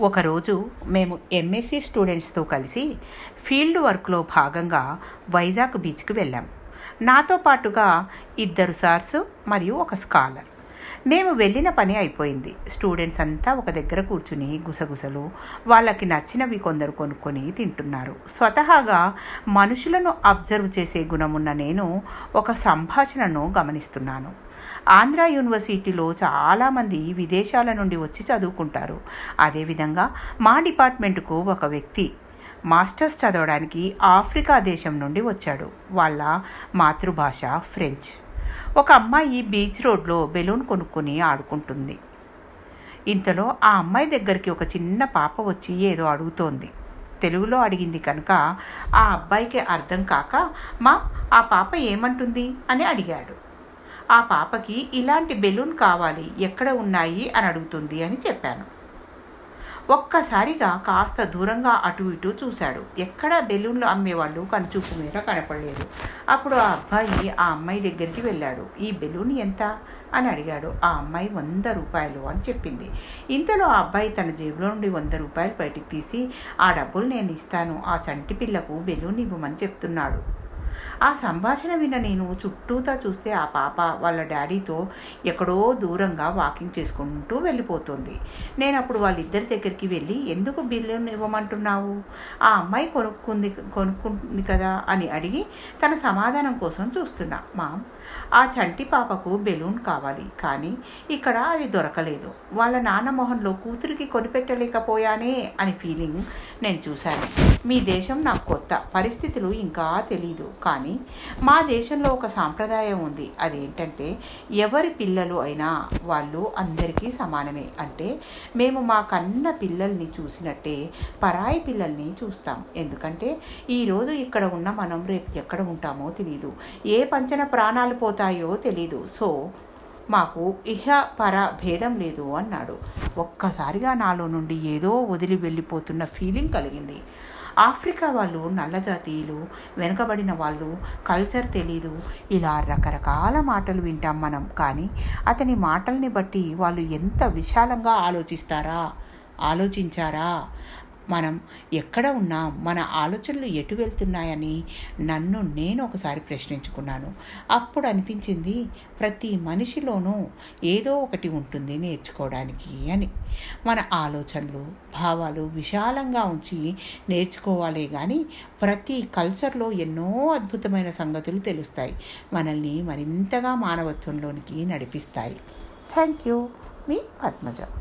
ఒకరోజు మేము ఎంఎస్సి స్టూడెంట్స్తో కలిసి ఫీల్డ్ వర్క్లో భాగంగా వైజాగ్ బీచ్కి వెళ్ళాం. నాతో పాటుగా ఇద్దరు సార్స్ మరియు ఒక స్కాలర్ మేము వెళ్ళిన పని అయిపోయింది. స్టూడెంట్స్ అంతా ఒక దగ్గర కూర్చుని గుసగుసలు వాళ్ళకి నచ్చినవి కొందరు కొనుక్కొని తింటున్నారు. స్వతహాగా మనుషులను అబ్జర్వ్ చేసే గుణమున్న నేను ఒక సంభాషణను గమనిస్తున్నాను. ఆంధ్ర యూనివర్సిటీలో చాలామంది విదేశాల నుండి వచ్చి చదువుకుంటారు. అదేవిధంగా మా డిపార్ట్మెంటుకు ఒక వ్యక్తి మాస్టర్స్ చదవడానికి ఆఫ్రికా దేశం నుండి వచ్చాడు. వాళ్ళ మాతృభాష ఫ్రెంచ్. ఒక అమ్మాయి బీచ్ రోడ్లో బెలూన్ కొనుక్కొని ఆడుకుంటుంది. ఇంతలో ఆ అమ్మాయి దగ్గరికి ఒక చిన్న పాప వచ్చి ఏదో అడుగుతోంది. తెలుగులో అడిగింది కనుక ఆ అబ్బాయికి అర్థం కాక మా ఆ పాప ఏమంటుంది? అని అడిగాడు. ఆ పాపకి ఇలాంటి బెలూన్ కావాలి ఎక్కడ ఉన్నాయి? అని అడుగుతుంది అని చెప్పాను. ఒక్కసారిగా కాస్త దూరంగా అటు ఇటు చూశాడు. ఎక్కడ బెలూన్లు అమ్మేవాళ్ళు కనుచూపు మీద కనపడలేదు. అప్పుడు ఆ అబ్బాయి ఆ అమ్మాయి దగ్గరికి వెళ్ళాడు. ఈ బెలూన్ ఎంత? అని అడిగాడు. ఆ అమ్మాయి వంద రూపాయలు అని చెప్పింది. ఇంతలో ఆ అబ్బాయి తన జేబులో నుండి వంద రూపాయలు బయటికి తీసి ఆ డబ్బులు నేను ఇస్తాను. ఆ చంటి పిల్లకు బెలూన్ ఇవ్వమని చెప్తున్నాడు. ఆ సంభాషణ విన్న నేను చుట్టూతా చూస్తే ఆ పాప వాళ్ళ డాడీతో ఎక్కడో దూరంగా వాకింగ్ చేసుకుంటూ వెళ్ళిపోతుంది. నేను అప్పుడు వాళ్ళిద్దరి దగ్గరికి వెళ్ళి ఎందుకు బిల్లు ఇవ్వమంటున్నావు? ఆ అమ్మాయి కొనుక్కుంది కొనుక్కుంది కదా? అని అడిగి తన సమాధానం కోసం చూస్తున్నా. మామ్ ఆ చంటి పాపకు బెలూన్ కావాలి కానీ ఇక్కడ అది దొరకలేదు. వాళ్ళ నాన్న మొహంలో కూతురికి కొనిపెట్టలేకపోయానే అని ఫీలింగ్ నేను చూశాను. మీ దేశం నాకు కొత్త పరిస్థితులు ఇంకా తెలీదు. కానీ మా దేశంలో ఒక సాంప్రదాయం ఉంది. అదేంటంటే ఎవరి పిల్లలు అయినా వాళ్ళు అందరికీ సమానమే. అంటే మేము మా కన్న పిల్లల్ని చూసినట్టే పరాయి పిల్లల్ని చూస్తాం. ఎందుకంటే ఈరోజు ఇక్కడ ఉన్న మనం రేపు ఎక్కడ ఉంటామో తెలియదు ఏ పంచన ప్రాణాలు పోతాయో తెలీదు. సో మాకు ఇహ పర భేదం లేదు అన్నాడు. ఒక్కసారిగా నాలో నుండి ఏదో వదిలి వెళ్ళిపోతున్న ఫీలింగ్ కలిగింది. ఆఫ్రికా వాళ్ళు నల్ల జాతీయులు వెనుకబడిన వాళ్ళు కల్చర్ తెలీదు. ఇలా రకరకాల మాటలు వింటాం మనం. కానీ అతని మాటల్ని బట్టి వాళ్ళు ఎంత విశాలంగా ఆలోచిస్తారా? ఆలోచించారా? మనం ఎక్కడ ఉన్నా మన ఆలోచనలు ఎటు వెళ్తున్నాయని నన్ను నేను ఒకసారి ప్రశ్నించుకున్నాను. అప్పుడు అనిపించింది ప్రతి మనిషిలోనూ ఏదో ఒకటి ఉంటుంది నేర్చుకోవడానికి అని. మన ఆలోచనలు భావాలు విశాలంగా ఉంచి నేర్చుకోవాలే కానీ ప్రతి కల్చర్లో ఎన్నో అద్భుతమైన సంగతులు తెలుస్తాయి. మనల్ని మరింతగా మానవత్వంలోనికి నడిపిస్తాయి. Thank you. మీ పద్మజ.